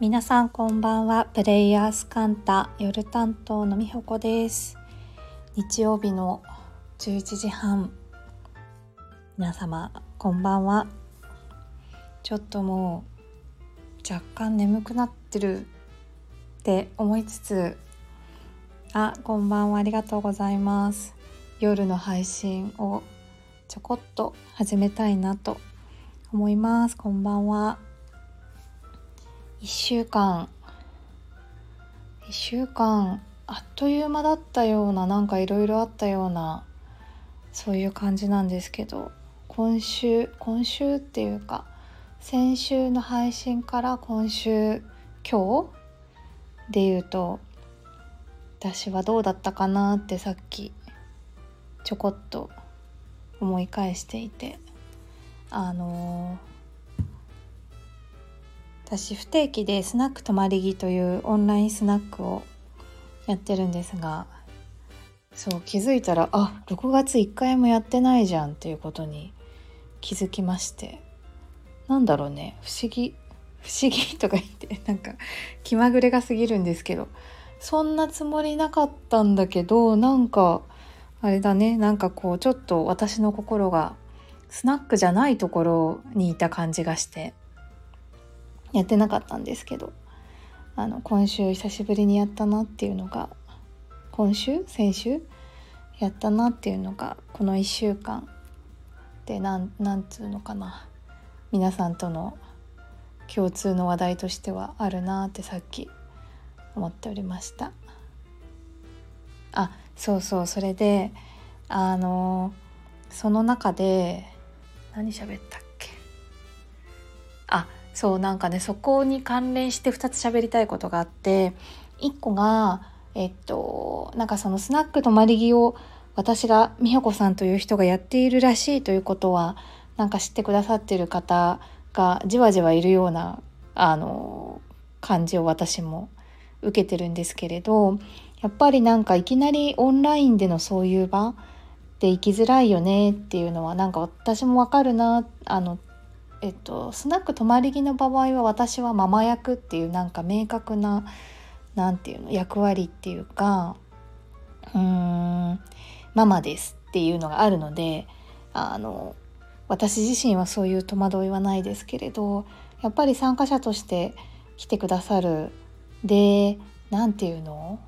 皆さんこんばんは。プレイヤースカンタ夜担当のみほこです。日曜日の11時半。皆様こんばんは。ちょっともう若干眠くなってるって思いつつ。あこんばんは。ありがとうございます。夜の配信をちょこっと始めたいなと思います。こんばんは。1週間。1週間あっという間だったようななんかいろいろあったようなそういう感じなんですけど今週今週っていうか先週の配信から今週今日で言うと私はどうだったかなってさっきちょこっと思い返していてあの私不定期でスナック泊まり木というオンラインスナックをやってるんですがそう気づいたらあ6月1回もやってないじゃんっていうことに気づきまして。なんだろうね。不思議。不思議とか言って なんか気まぐれが過ぎるんですけど。そんなつもりなかったんだけどなんかあれだね。なんかこうちょっと私の心がスナックじゃないところにいた感じがして。やってなかったんですけどあの今週久しぶりにやったなっていうのが今週？先週？やったなっていうのがこの1週間でなんなんつうのかな。皆さんとの共通の話題としてはあるなってさっき思っておりました。あそうそうそれであのその中で何喋ったっけ？そうなんかねそこに関連して2つ喋りたいことがあって1個がえっとなんかそのスナック泊まり木を私が美穂子さんという人がやっているらしいということはなんか知ってくださってる方がじわじわいるようなあの感じを私も受けてるんですけれどやっぱりなんかいきなりオンラインでのそういう場で行きづらいよねっていうのはなんか私もわかるなあのえっと、スナック泊まり木の場合は私はママ役っていうなんか明確な何て言うの役割っていうかうーんママですっていうのがあるのであの私自身はそういう戸惑いはないですけれどやっぱり参加者として来てくださるで何て言うの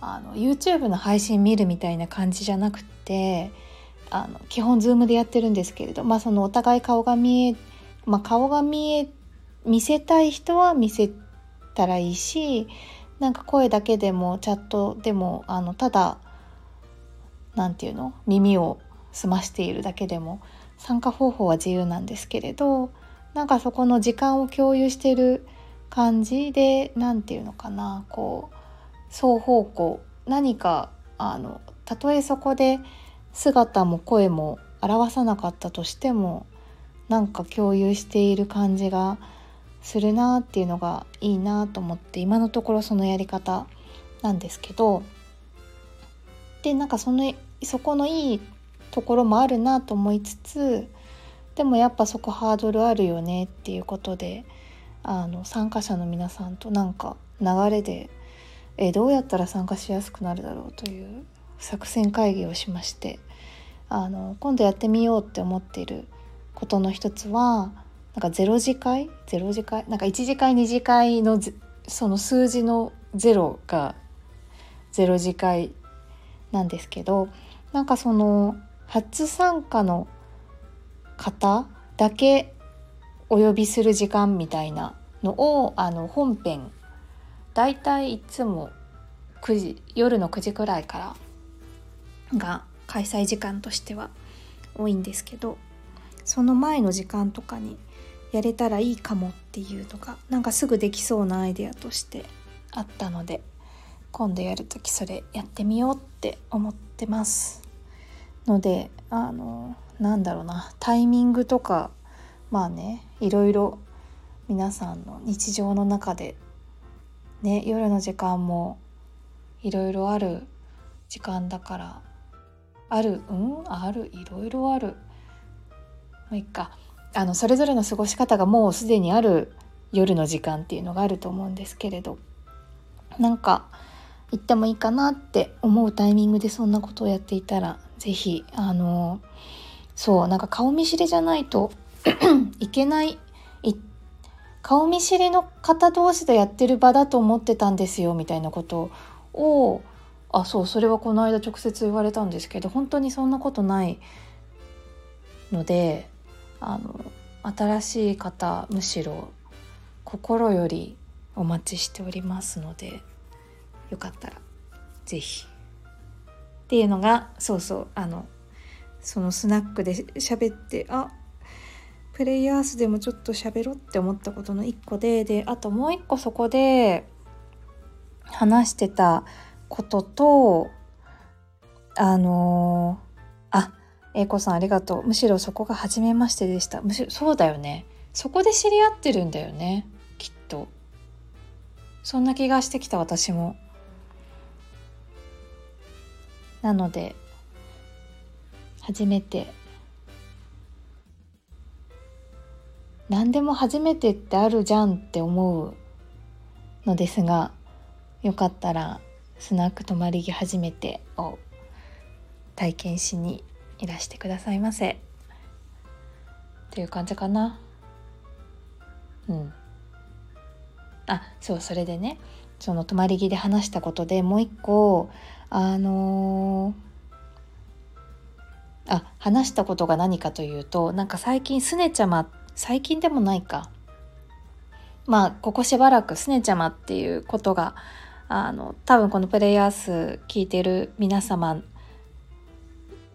あの YouTube の配信見るみたいな感じじゃなくてあの基本 Zoom でやってるんですけれどまあそのお互い顔が見えまあ、顔が見え見せたい人は見せたらいいしなんか声だけでもチャットでもあのただ何て言うの耳を澄ましているだけでも参加方法は自由なんですけれどなんかそこの時間を共有してる感じで何て言うのかなこう双方向何かあのたとえそこで姿も声も表さなかったとしてもなんか共有している感じがするなっていうのがいいなと思って今のところそのやり方なんですけどでなんかそのそこのいいところもあるなと思いつつでもやっぱそこハードルあるよねっていうことであの参加者の皆さんとなんか流れでえどうやったら参加しやすくなるだろうという作戦会議をしましてあの今度やってみようって思っていることの一つはなんか0次会0次会なんか1次会2次会のその数字の0が0次会なんですけどなんかその初参加の方だけお呼びする時間みたいなのをあの本編だいたいいつも9時夜の9時くらいからが開催時間としては多いんですけどその前の時間とかにやれたらいいかもっていうのがなんかすぐできそうなアイデアとしてあったので今度やる時それやってみようって思ってます。のであのなんだろうなタイミングとかまあねいろいろ皆さんの日常の中でね夜の時間もいろいろある時間だからあるうんあるいろいろある。まあ、いっか。あのそれぞれの過ごし方がもうすでにある夜の時間っていうのがあると思うんですけれど。なんか行ってもいいかなって思うタイミングでそんなことをやっていたら是非あのそうなんか顔見知りじゃないと いけない顔見知りの方同士でやってる場だと思ってたんですよみたいなことをあそうそれはこの間直接言われたんですけど本当にそんなことないのであの新しい方むしろ心よりお待ちしておりますのでよかったら是非っていうのがそうそうあのそのスナックで喋ってあプレイヤースでもちょっと喋ろうって思ったことの一個でであともう一個そこで話してたこととあの、英子さんありがとう。むしろそこが初めましてでした。むしろそうだよね。そこで知り合ってるんだよね。きっと。そんな気がしてきた私も。なので初めて。何でも初めてってあるじゃんって思うのですがよかったらスナック泊まり着初めてを体験しにいらしてくださいませ。っていう感じかな。うん。あそうそれでねその泊まり着で話したことでもう一個あのー、あ話したことが何かというとなんか最近すねちゃま最近でもないか。まあここしばらくすねちゃまっていうことがあの多分このプレイヤー数聞いてる皆様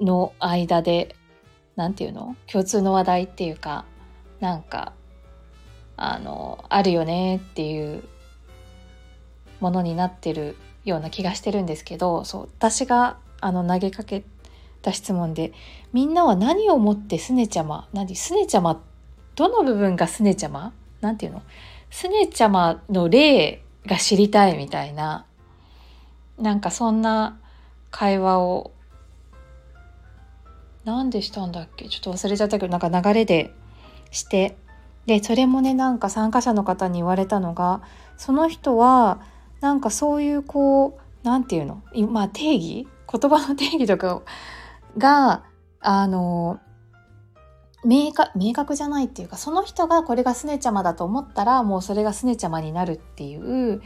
の間で何て言うの？共通の話題っていうかなんかあのあるよねっていうものになってるような気がしてるんですけどそう私があの投げかけた質問でみんなは何をもってすねちゃま？何？すねちゃま？どの部分がすねちゃま？なんていうの？すねちゃまの例が知りたいみたいななんかそんな会話を何でしたんだっけ？ちょっと忘れちゃったけどなんか流れでして。でそれもねなんか参加者の方に言われたのがその人はなんかそういうこう何て言うの？まあ定義？言葉の定義とかがあの明確明確じゃないっていうかその人がこれがすねちゃまだと思ったらもうそれがすねちゃまになるっていう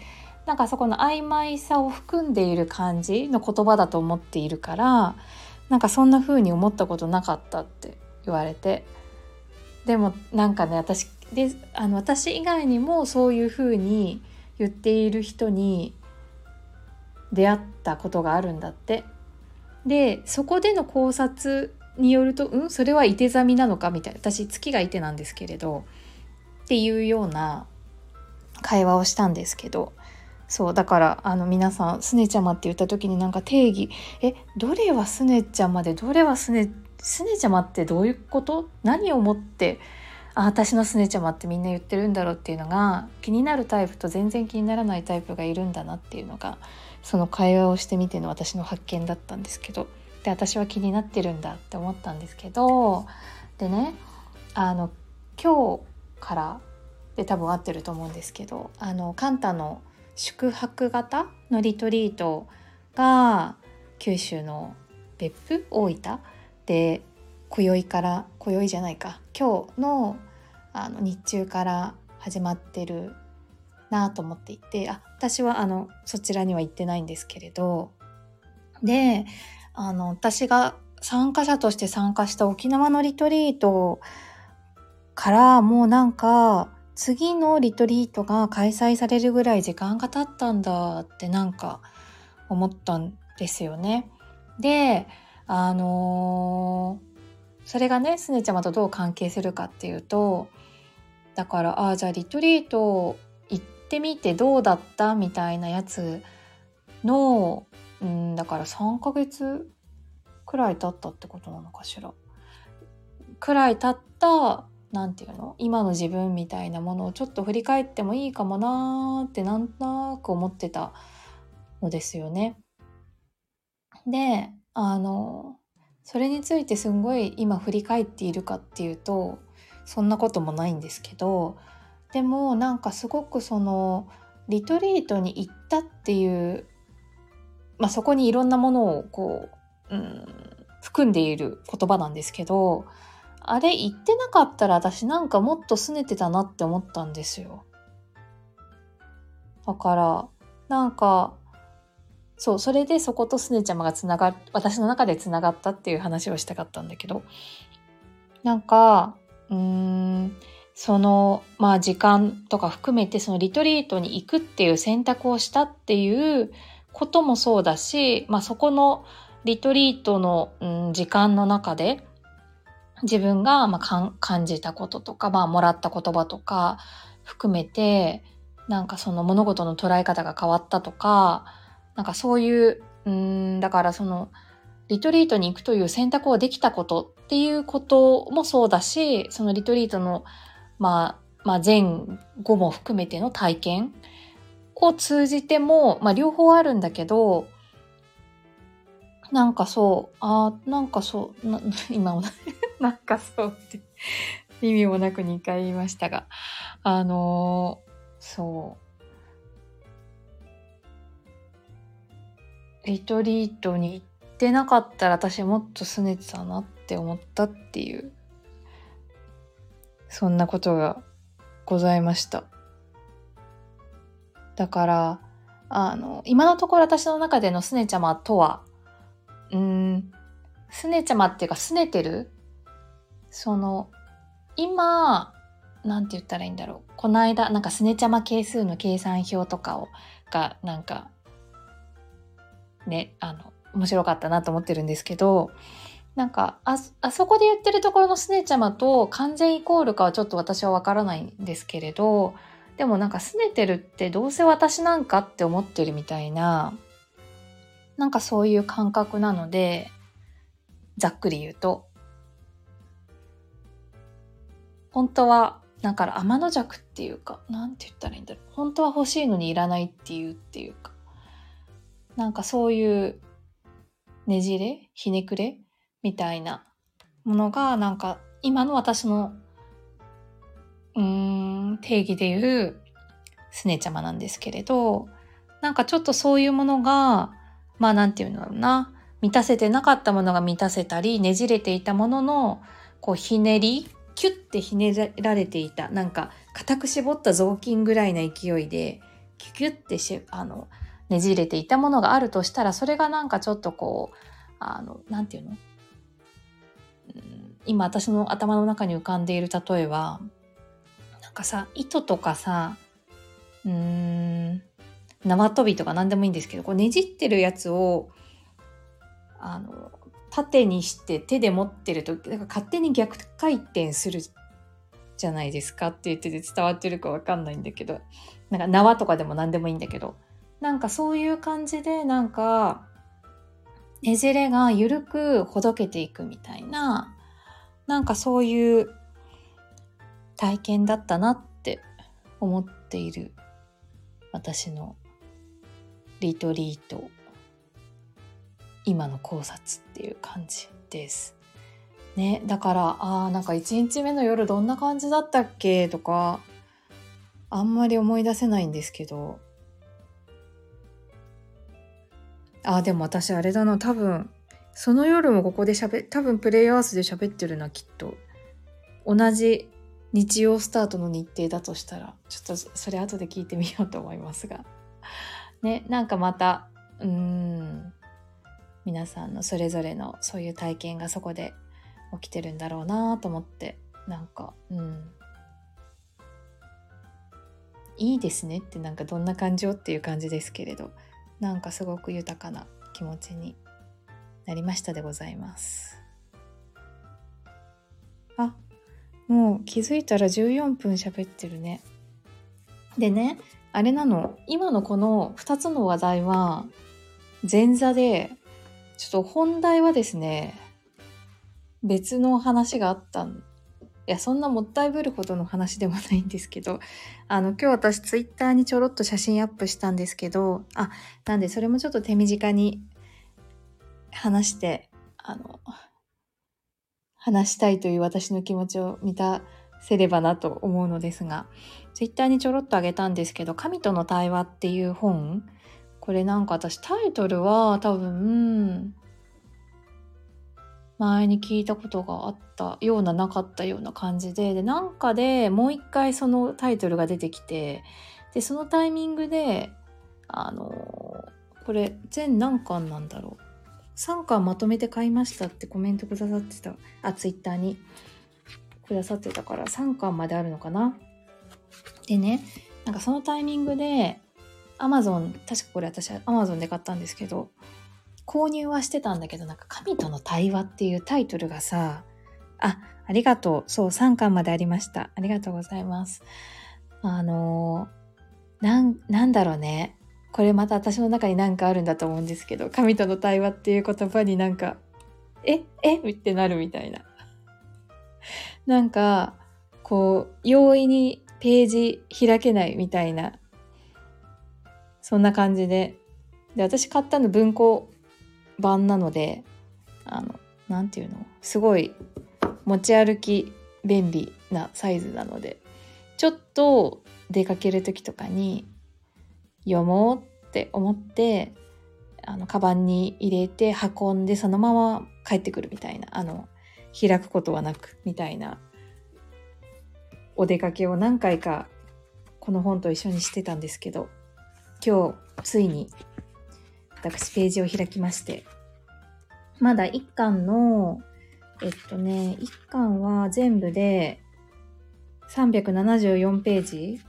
なんかそこの曖昧さを含んでいる感じの言葉だと思っているからなんかそんな風に思ったことなかったって言われてでもなんかね私であの私以外にもそういう風に言っている人に出会ったことがあるんだって。でそこでの考察によるとうんそれはいて座みなのかみたいな私月がいてなんですけれどっていうような会話をしたんですけどそうだからあの皆さん「すねちゃま」って言った時になんか定義えどれはすねちゃまでどれはすねすねちゃまってどういうこと？何をもってあ私のすねちゃまってみんな言ってるんだろうっていうのが気になるタイプと全然気にならないタイプがいるんだなっていうのがその会話をしてみての私の発見だったんですけどって私は気になってるんだって思ったんですけどでねあの今日からで多分合ってると思うんですけどあのカンタの宿泊型のリトリートが九州の別府大分で今宵から今宵じゃないか。今日のあの日中から始まってるなと思っていてあ私はあのそちらには行ってないんですけれど。であの私が参加者として参加した沖縄のリトリートからもうなんか次のリトリートが開催されるぐらい時間が経ったんだってなんか思ったんですよね。であのー、それがねすねちゃまとどう関係するかっていうとだからああじゃあリトリート行ってみてどうだったみたいなやつのうんだから3ヶ月くらい経ったってことなのかしら。くらい経った何て言うの今の自分みたいなものをちょっと振り返ってもいいかもなーってなんとなく思ってたのですよね。であのそれについてすんごい今振り返っているかっていうとそんなこともないんですけどでもなんかすごくそのリトリートに行ったっていうまあ、そこにいろんなものをこう、うん、含んでいる言葉なんですけどあれ言ってなかったら私なんかもっと拗ねてたなって思ったんですよ。だからなんかそうそれでそことすねちゃまがつなが私の中でつながったっていう話をしたかったんだけどなんかうーんそのまあ時間とか含めてそのリトリートに行くっていう選択をしたっていうこともそうだし、まあ、そこのリトリートの、うん、時間の中で自分が、まあ、感じたこととか、まあ、もらった言葉とか含めてなんかその物事の捉え方が変わったとかなんかそういううんだからそのリトリートに行くという選択をできたことっていうこともそうだしそのリトリートの、まあ、まあ前後も含めての体験を通じても、まあ両方あるんだけど、なんかそう、あなんかそう、な 今も なんかそうって。意味もなく2回言いましたが、あのー、そう。リトリートに行ってなかったら私もっと拗ねてたなって思ったっていう、そんなことがございました。だから、あの、今のところ私の中でのすねちゃまとは、うん、すねちゃまっていうかすねてる？その、今、なんて言ったらいいんだろう。この間、なんかすねちゃま係数の計算表とかを、が、なんか、ね、あの、面白かったなと思ってるんですけど、なんか、あ、あそこで言ってるところのすねちゃまと完全イコールかはちょっと私はわからないんですけれど、でもなんか拗ねてるってどうせ私なんかって思ってるみたいな、なんかそういう感覚なので、ざっくり言うと。本当は、だから天の弱っていうか、なんて言ったらいいんだろう。本当は欲しいのにいらないっていうっていうか、なんかそういうねじれひねくれみたいなものが、なんか今の私のうーん、定義で言うすねちゃまなんですけれど、なんかちょっとそういうものが、まあなんていうのだろうな、満たせてなかったものが満たせたり、ねじれていたものの、こうひねり、キュッてひねられていた、なんか固く絞った雑巾ぐらいな勢いで、キュキュッてし、あの、ねじれていたものがあるとしたら、それがなんかちょっとこう、あの、なんていうの？今私の頭の中に浮かんでいる例えはなん、かさ糸とかさうーん縄跳びとか何でもいいんですけどこうねじってるやつをあの縦にして手で持ってるとなんか勝手に逆回転するじゃないですかって言ってて伝わってるかわかんないんだけどなんか縄とかでも何でもいいんだけどなんかそういう感じでなんかねじれが緩くほどけていくみたいななんかそういう体験だったなって思っている私のリトリート。今の考察っていう感じです。ね、だからあーなんか1日目の夜どんな感じだったっけ？とかあんまり思い出せないんですけど。あでも私あれだな。多分その夜もここで喋多分プレイアースで喋ってるなきっと。同じ日曜スタートの日程だとしたらちょっとそれ後で聞いてみようと思いますが。ねなんかまたうん皆さんのそれぞれのそういう体験がそこで起きてるんだろうなと思ってなんかうんいいですねってなんかどんな感情っていう感じですけれどなんかすごく豊かな気持ちになりましたでございますあもう気づいたら14分喋ってるね。でね、あれなの、今のこの2つの話題は前座で、ちょっと本題はですね、別の話があったんいや、そんなもったいぶるほどの話でもないんですけど、あの、今日私ツイッターにちょろっと写真アップしたんですけど、あ、なんでそれもちょっと手短に話して、あの、話したいという私の気持ちを満たせればなと思うのですが、ツイッターにちょろっとあげたんですけど、神との対話っていう本、これなんか私タイトルは多分、前に聞いたことがあったようななかったような感じで、で、なんかでもう一回そのタイトルが出てきて、で、そのタイミングで、あの、これ全何巻なんだろう。3巻まとめて買いましたってコメントくださってた、あ、ツイッターにくださってたから3巻まであるのかな。でね、なんかそのタイミングで、アマゾン、確かこれ私はアマゾンで買ったんですけど、購入はしてたんだけど、なんか神との対話っていうタイトルがさ、あ、ありがとう。そう、3巻までありました。ありがとうございます。あのなん、なんだろうね。これまた私の中に何かあるんだと思うんですけど、神との対話っていう言葉になんか、ええ？ってなるみたいな。なんか、こう、容易にページ開けないみたいな、そんな感じで。で、私買ったの文庫版なので、あの、なんていうのすごい持ち歩き便利なサイズなので、ちょっと出かける時とかに読もうって思ってあのカバンに入れて運んでそのまま帰ってくるみたいなあの開くことはなくみたいな。お出かけを何回かこの本と一緒にしてたんですけど今日ついに私ページを開きましてまだ1巻のえっとね1巻は全部で374ページ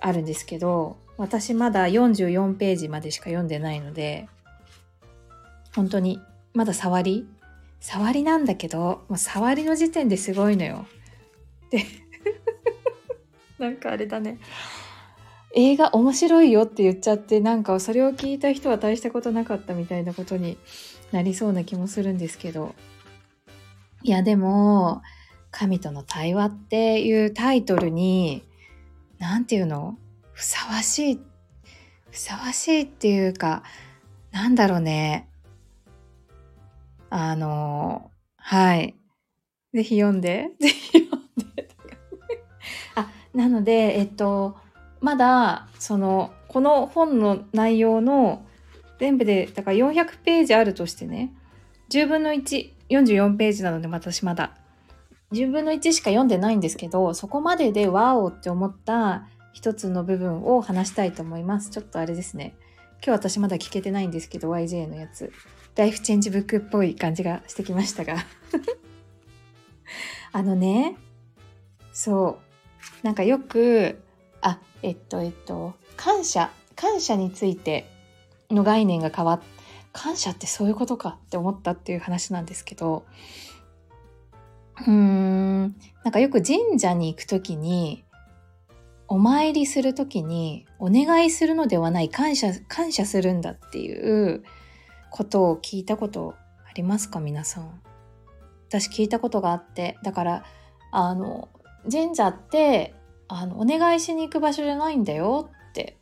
あるんですけど、私まだ44ページまでしか読んでないので、本当に、まだ触り触りなんだけど、もう触りの時点ですごいのよ。で、なんかあれだね。映画面白いよって言っちゃって、なんかそれを聞いた人は大したことなかったみたいなことになりそうな気もするんですけど。いや、でも、神との対話っていうタイトルに、なんていうの？ふさわしい、ふさわしいっていうか、なんだろうね。あの、はい。ぜひ読んで。ぜひ読んで。あ、なので、えっと、まだ、その、この本の内容の全部で、だから400ページあるとしてね、10分の1、44ページなので私まだ10分の1しか読んでないんですけど、そこまででワオって思った一つの部分を話したいと思います。ちょっとあれですね。今日私まだ聞けてないんですけど、YJ のやつ。ライフチェンジブックっぽい感じがしてきましたが。あのね、そう。なんかよく、あ、えっと、えっと、感謝、感謝についての概念が変わっ、感謝ってそういうことかって思ったっていう話なんですけど、うーん、なんかよく神社に行くときに、お参りするときに、お願いするのではない感謝、感謝するんだっていうことを聞いたことありますか？皆さん。私聞いたことがあって、だから、あの、神社って、あの、お願いしに行く場所じゃないんだよって、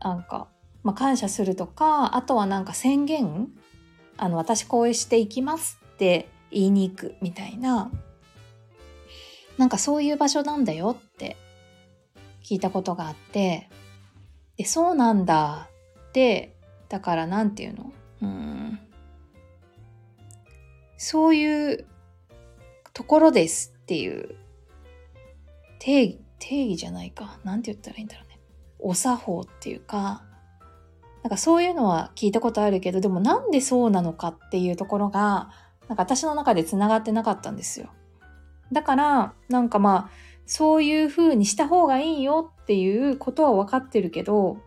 なんか、まあ、感謝するとか、あとはなんか宣言あの、私こうしていきますって言いに行くみたいななんかそういう場所なんだよって聞いたことがあってでそうなんだってだからなんていうの？そういうところですっていう定義定義じゃないか。なんて言ったらいいんだろうね。お作法っていうかなんかそういうのは聞いたことあるけどでもなんでそうなのかっていうところがなんか私の中で繋がってなかったんですよ。だから、なんかまあ、そういう風にした方がいいよっていうことは分かってるけど、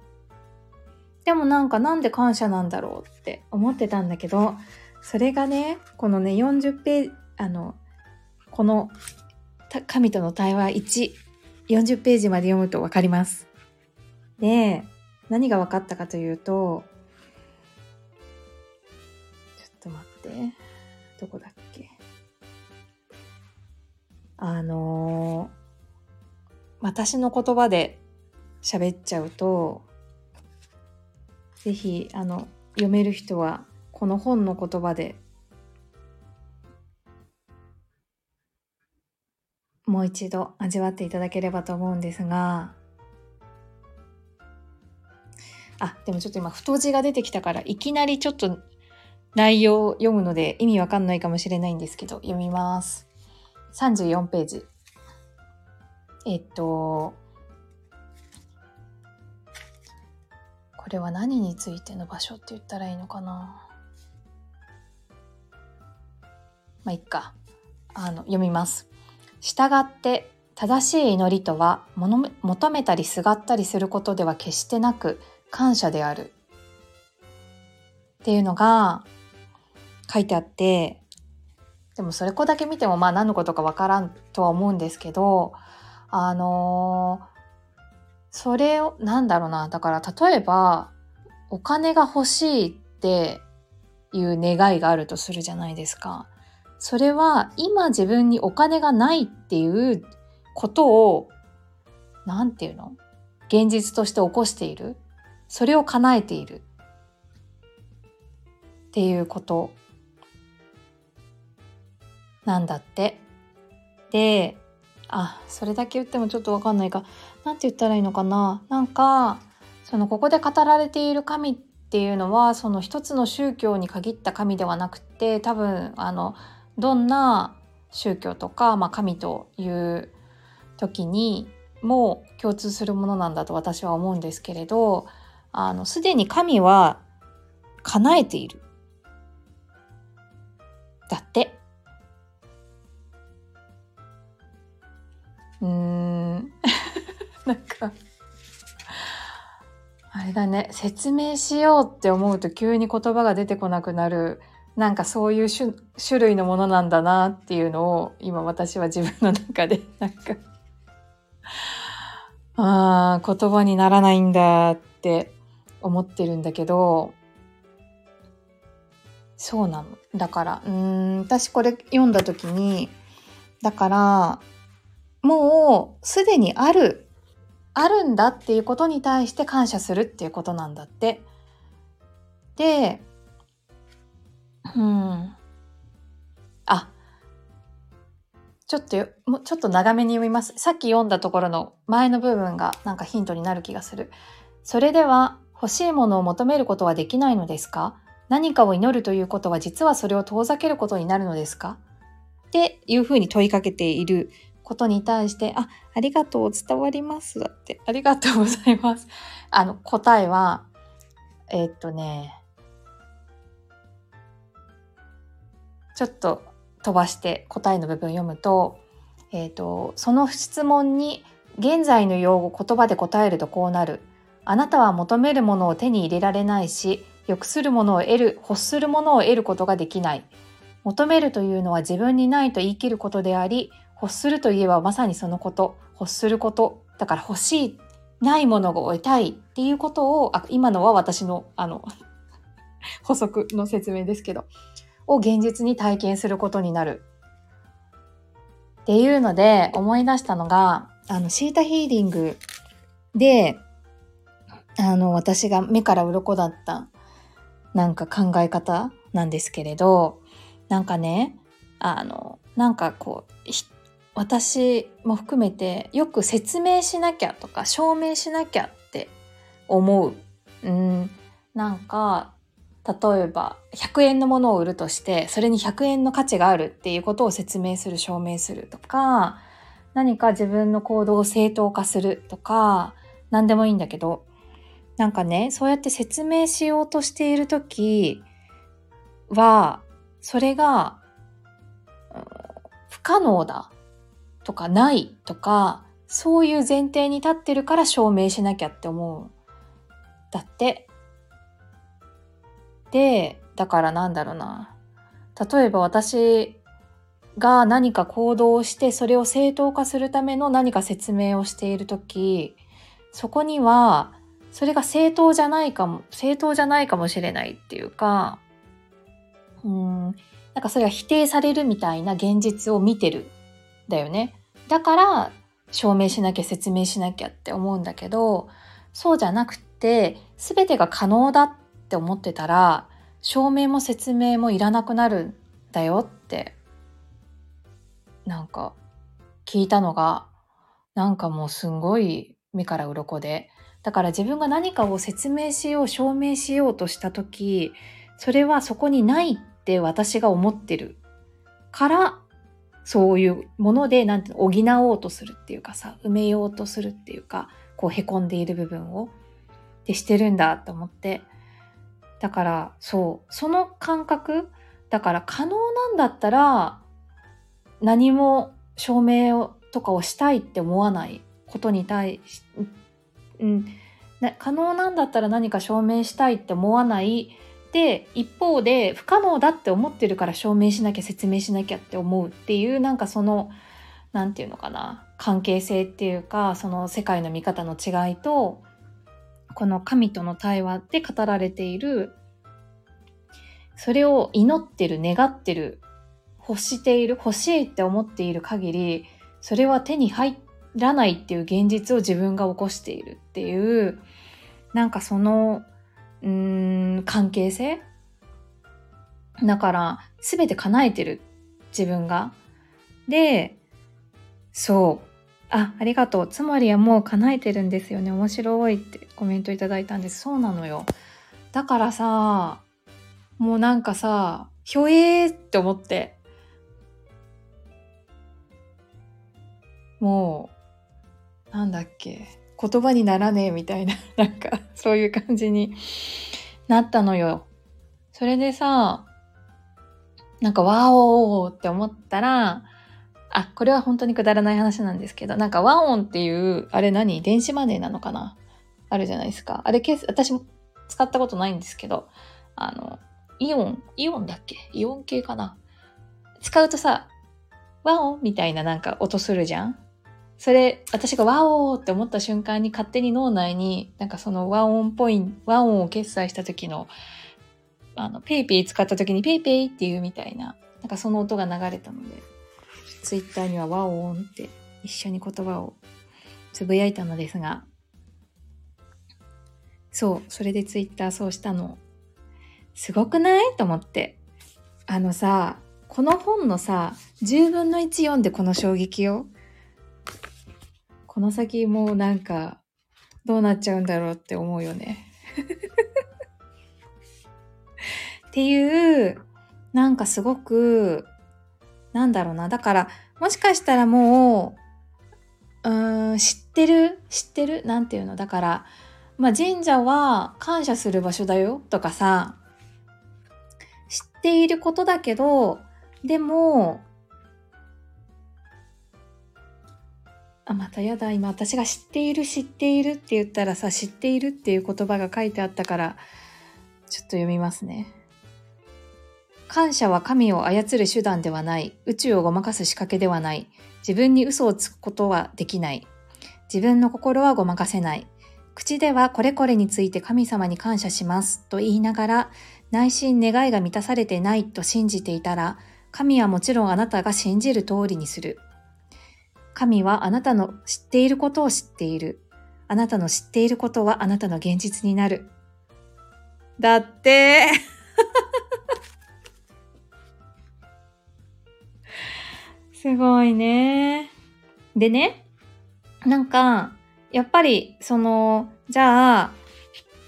でもなんかなんで感謝なんだろうって思ってたんだけど、それがね、このね、40ページ、あの、この神との対話1、40ページまで読むと分かります。で、何が分かったかというと、ちょっと待って。どこだっけ？あのー、私の言葉で喋っちゃうと、ぜひ、あの、読める人は、この本の言葉でもう一度味わっていただければと思うんですが、あ、でもちょっと今太字が出てきたから、いきなりちょっと内容を読むので意味わかんないかもしれないんですけど、読みます。34ページ。えっと、これは何についての場所って言ったらいいのかな？まあ、いっか。あの、読みます。従って正しい祈りとは求めたりすがったりすることでは決してなく感謝であるっていうのが書いてあってでもそれこだけ見てもまあ何のことかわからんとは思うんですけどあのー、それをなんだろうなだから例えばお金が欲しいっていう願いがあるとするじゃないですか。それは今自分にお金がないっていうことを、なんていうの？現実として起こしている。それを叶えている。っていうことなんだって。で、あ、それだけ言ってもちょっとわかんないか。なんて言ったらいいのかな？なんか、そのここで語られている神っていうのは、その一つの宗教に限った神ではなくて、多分、あの、どんな宗教とか、まあ、神という時にも共通するものなんだと私は思うんですけれどあのすでに神は叶えている。だって。うーん なんかあれだね説明しようって思うと急に言葉が出てこなくなるなんかそういう種類のものなんだなっていうのを今私は自分の中で なんかああ、言葉にならないんだって思ってるんだけど、そうなの。だから、うん、私これ読んだ時に、だから、もうすでにある、あるんだっていうことに対して感謝するっていうことなんだって。で、うん。あ、ちょっともうちょっと長めに読みます。さっき読んだところの前の部分がなんかヒントになる気がする。それでは欲しいものを求めることはできないのですか？何かを祈るということは実はそれを遠ざけることになるのですか？っていうふうに問いかけていることに対して、あ、ありがとう、伝わります。だって、ありがとうございます。あの、答えは、えー、っとね、ちょっと飛ばして答えの部分読むと,、えーと、その質問に現在の用語言葉で答えるとこうなる。あなたは求めるものを手に入れられないし、欲するものを得る、欲するものを得ることができない。求めるというのは自分にないと言い切ることであり、欲するといえばまさにそのこと、欲すること。だから欲しい、ないものを得たいっていうことを、あ今のは私の、あの 補足の説明ですけど、を現実に体験することになる。っていうので思い出したのが、あの、シータヒーリングで、あの、私が目から鱗だったなんか考え方なんですけれど、なんかね、あの、なんかこう、私も含めてよく説明しなきゃとか証明しなきゃって思う。うん、なんか例えば100円のものを売るとしてそれに100円の価値があるっていうことを説明する証明するとか何か自分の行動を正当化するとか何でもいいんだけどなんかねそうやって説明しようとしている時はそれが、不可能だとかないとかそういう前提に立ってるから証明しなきゃって思う。だってで、だからなんだろうな。例えば私が何か行動をしてそれを正当化するための何か説明をしている時そこにはそれが正当じゃないかも正当じゃないかもしれないっていうかうんなんかそれが否定されるみたいな現実を見てるだよね。だから証明しなきゃ説明しなきゃって思うんだけどそうじゃなくて全てが可能だって思ってたら証明も説明もいらなくなるんだよってなんか聞いたのが、なんかもうすんごい目から鱗で、だから自分が何かを説明しよう、証明しようとした時、それはそこにないって私が思ってるから、そういうもので、なんて補おうとするっていうかさ、埋めようとするっていうか、こう凹んでいる部分を、でしてるんだと思って。だから、そう、その感覚、だから可能なんだったら、何も証明をとかをしたいって思わないことに対し、うん、可能なんだったら何か証明したいって思わないで一方で不可能だって思ってるから証明しなきゃ説明しなきゃって思うっていうなんかその何て言うのかな関係性っていうかその世界の見方の違いとこの神との対話で語られているそれを祈ってる願ってる欲している欲しいって思っている限りそれは手に入らないっていう現実を自分が起こしているっていうなんかそのうん、関係性？だから、すべて叶えてる。自分が。で、そう。あ、ありがとう。つまりはもう叶えてるんですよね。面白いってコメントいただいたんです。そうなのよ。だからさ、もうなんかさ、ひょえーって思って。もう、なんだっけ。言葉にならねえみたいな、なんか、そういう感じになったのよ。それでさ、なんか、ワオーって思ったら、あ、これは本当にくだらない話なんですけど、なんかワオンっていう、あれ何？電子マネーなのかな？あるじゃないですか。あれ、私も使ったことないんですけど、あの、イオン、イオンだっけ？イオン系かな？使うとさ、ワオンみたいななんか音するじゃん？それ、私がワオーって思った瞬間に勝手に脳内になんかその WAON ポイント、 WAON を決済した時の、あの、 PayPay 使った時にペイペイっていうみたいな、なんかその音が流れたので、ツイッターにはワオンって一緒に言葉をつぶやいたのですが、そう、それでツイッターそうしたの。すごくない？と思って。あのさ、この本のさ、10分の1読んでこの衝撃よ。この先もうなんか、どうなっちゃうんだろうって思うよね。っていう、なんかすごく、なんだろうな。だから、もしかしたらもう、うん、知ってる？知ってる？なんていうの？だから、まあ神社は感謝する場所だよとかさ、知っていることだけど、でも、あ、またやだ。今私が知っている知っているって言ったらさ、知っているっていう言葉が書いてあったから、ちょっと読みますね。感謝は神を操る手段ではない。宇宙をごまかす仕掛けではない。自分に嘘をつくことはできない。自分の心はごまかせない。口ではこれこれについて神様に感謝しますと言いながら、内心願いが満たされてないと信じていたら、神はもちろんあなたが信じる通りにする。神はあなたの知っていることを知っている。あなたの知っていることはあなたの現実になる。だって。すごいね。でね、なんか、やっぱり、その、じゃあ、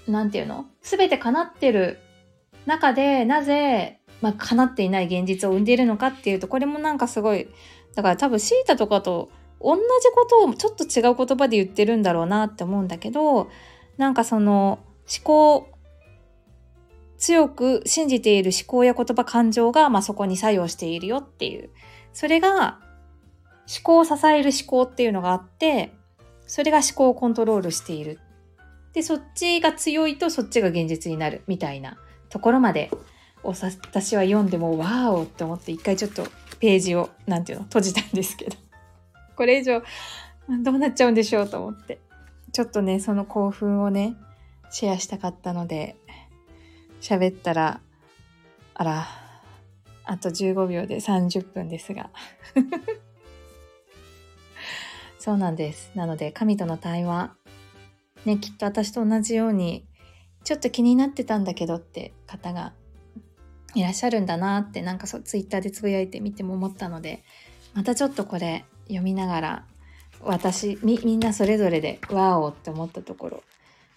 なんていうの？すべて叶ってる中で、なぜ、まあ、叶っていない現実を生んでいるのかっていうと、これもなんかすごい、だから多分シータとかと同じことをちょっと違う言葉で言ってるんだろうなって思うんだけどなんかその思考強く信じている思考や言葉感情が、まあ、そこに作用しているよっていう。それが思考を支える思考っていうのがあってそれが思考をコントロールしている。でそっちが強いとそっちが現実になるみたいなところまでを私は読んでもわーおって思って一回ちょっとページをなんていうの閉じたんですけど。これ以上どうなっちゃうんでしょうと思って。ちょっとね、その興奮をね、シェアしたかったので、喋ったら、あら、あと15秒で30分ですが。そうなんです。なので、神との対話、ね、きっと私と同じように、ちょっと気になってたんだけどって方がいらっしゃるんだなって、なんかそう、ツイッターでつぶやいてみても思ったので、またちょっとこれ読みながら私みみんなそれぞれで「ワオ!」って思ったところ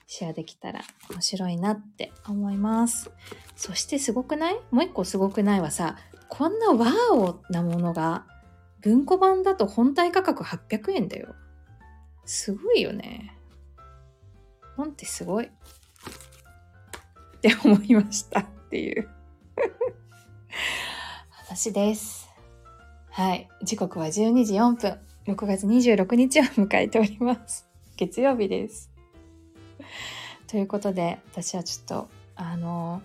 シェアできたら面白いなって思います。そしてすごくない？もう一個すごくないはさこんなワオなものが文庫版だと本体価格800円だよ。すごいよね。本ってすごい。って思いましたっていう。話です。はい。時刻は12時4分。6月26日を迎えております。月曜日です。ということで私はちょっとあの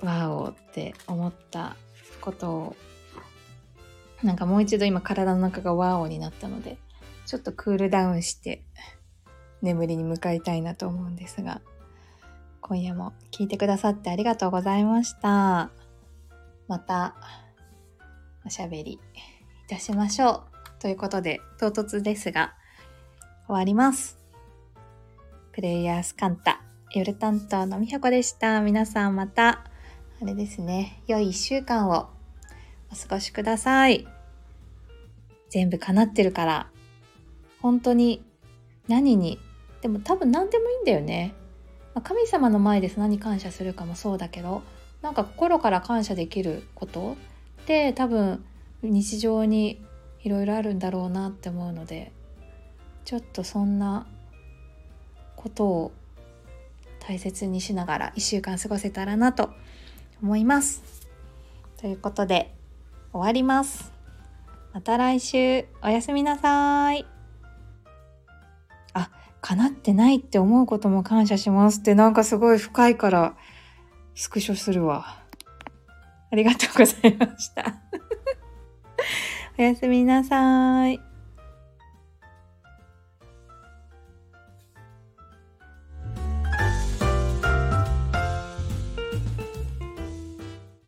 ワオって思ったことをなんかもう一度今体の中がワオになったのでちょっとクールダウンして眠りに向かいたいなと思うんですが今夜も聞いてくださってありがとうございました。また。おしゃべりいたしましょう。ということで唐突ですが終わります。プレイヤースカンタ夜担当のみはこでした。皆さんまたあれですね良い一週間をお過ごしください。全部叶ってるから本当に何にでも多分何でもいいんだよね、まあ、神様の前で何感謝するかもそうだけどなんか心から感謝できることって多分日常にいろいろあるんだろうなって思うのでちょっとそんなことを大切にしながら1週間過ごせたらなと思います。ということで終わります。また来週おやすみなさい。あ、叶ってないって思うことも感謝しますってなんかすごい深いからスクショするわ。ありがとうございました。おやすみなさい。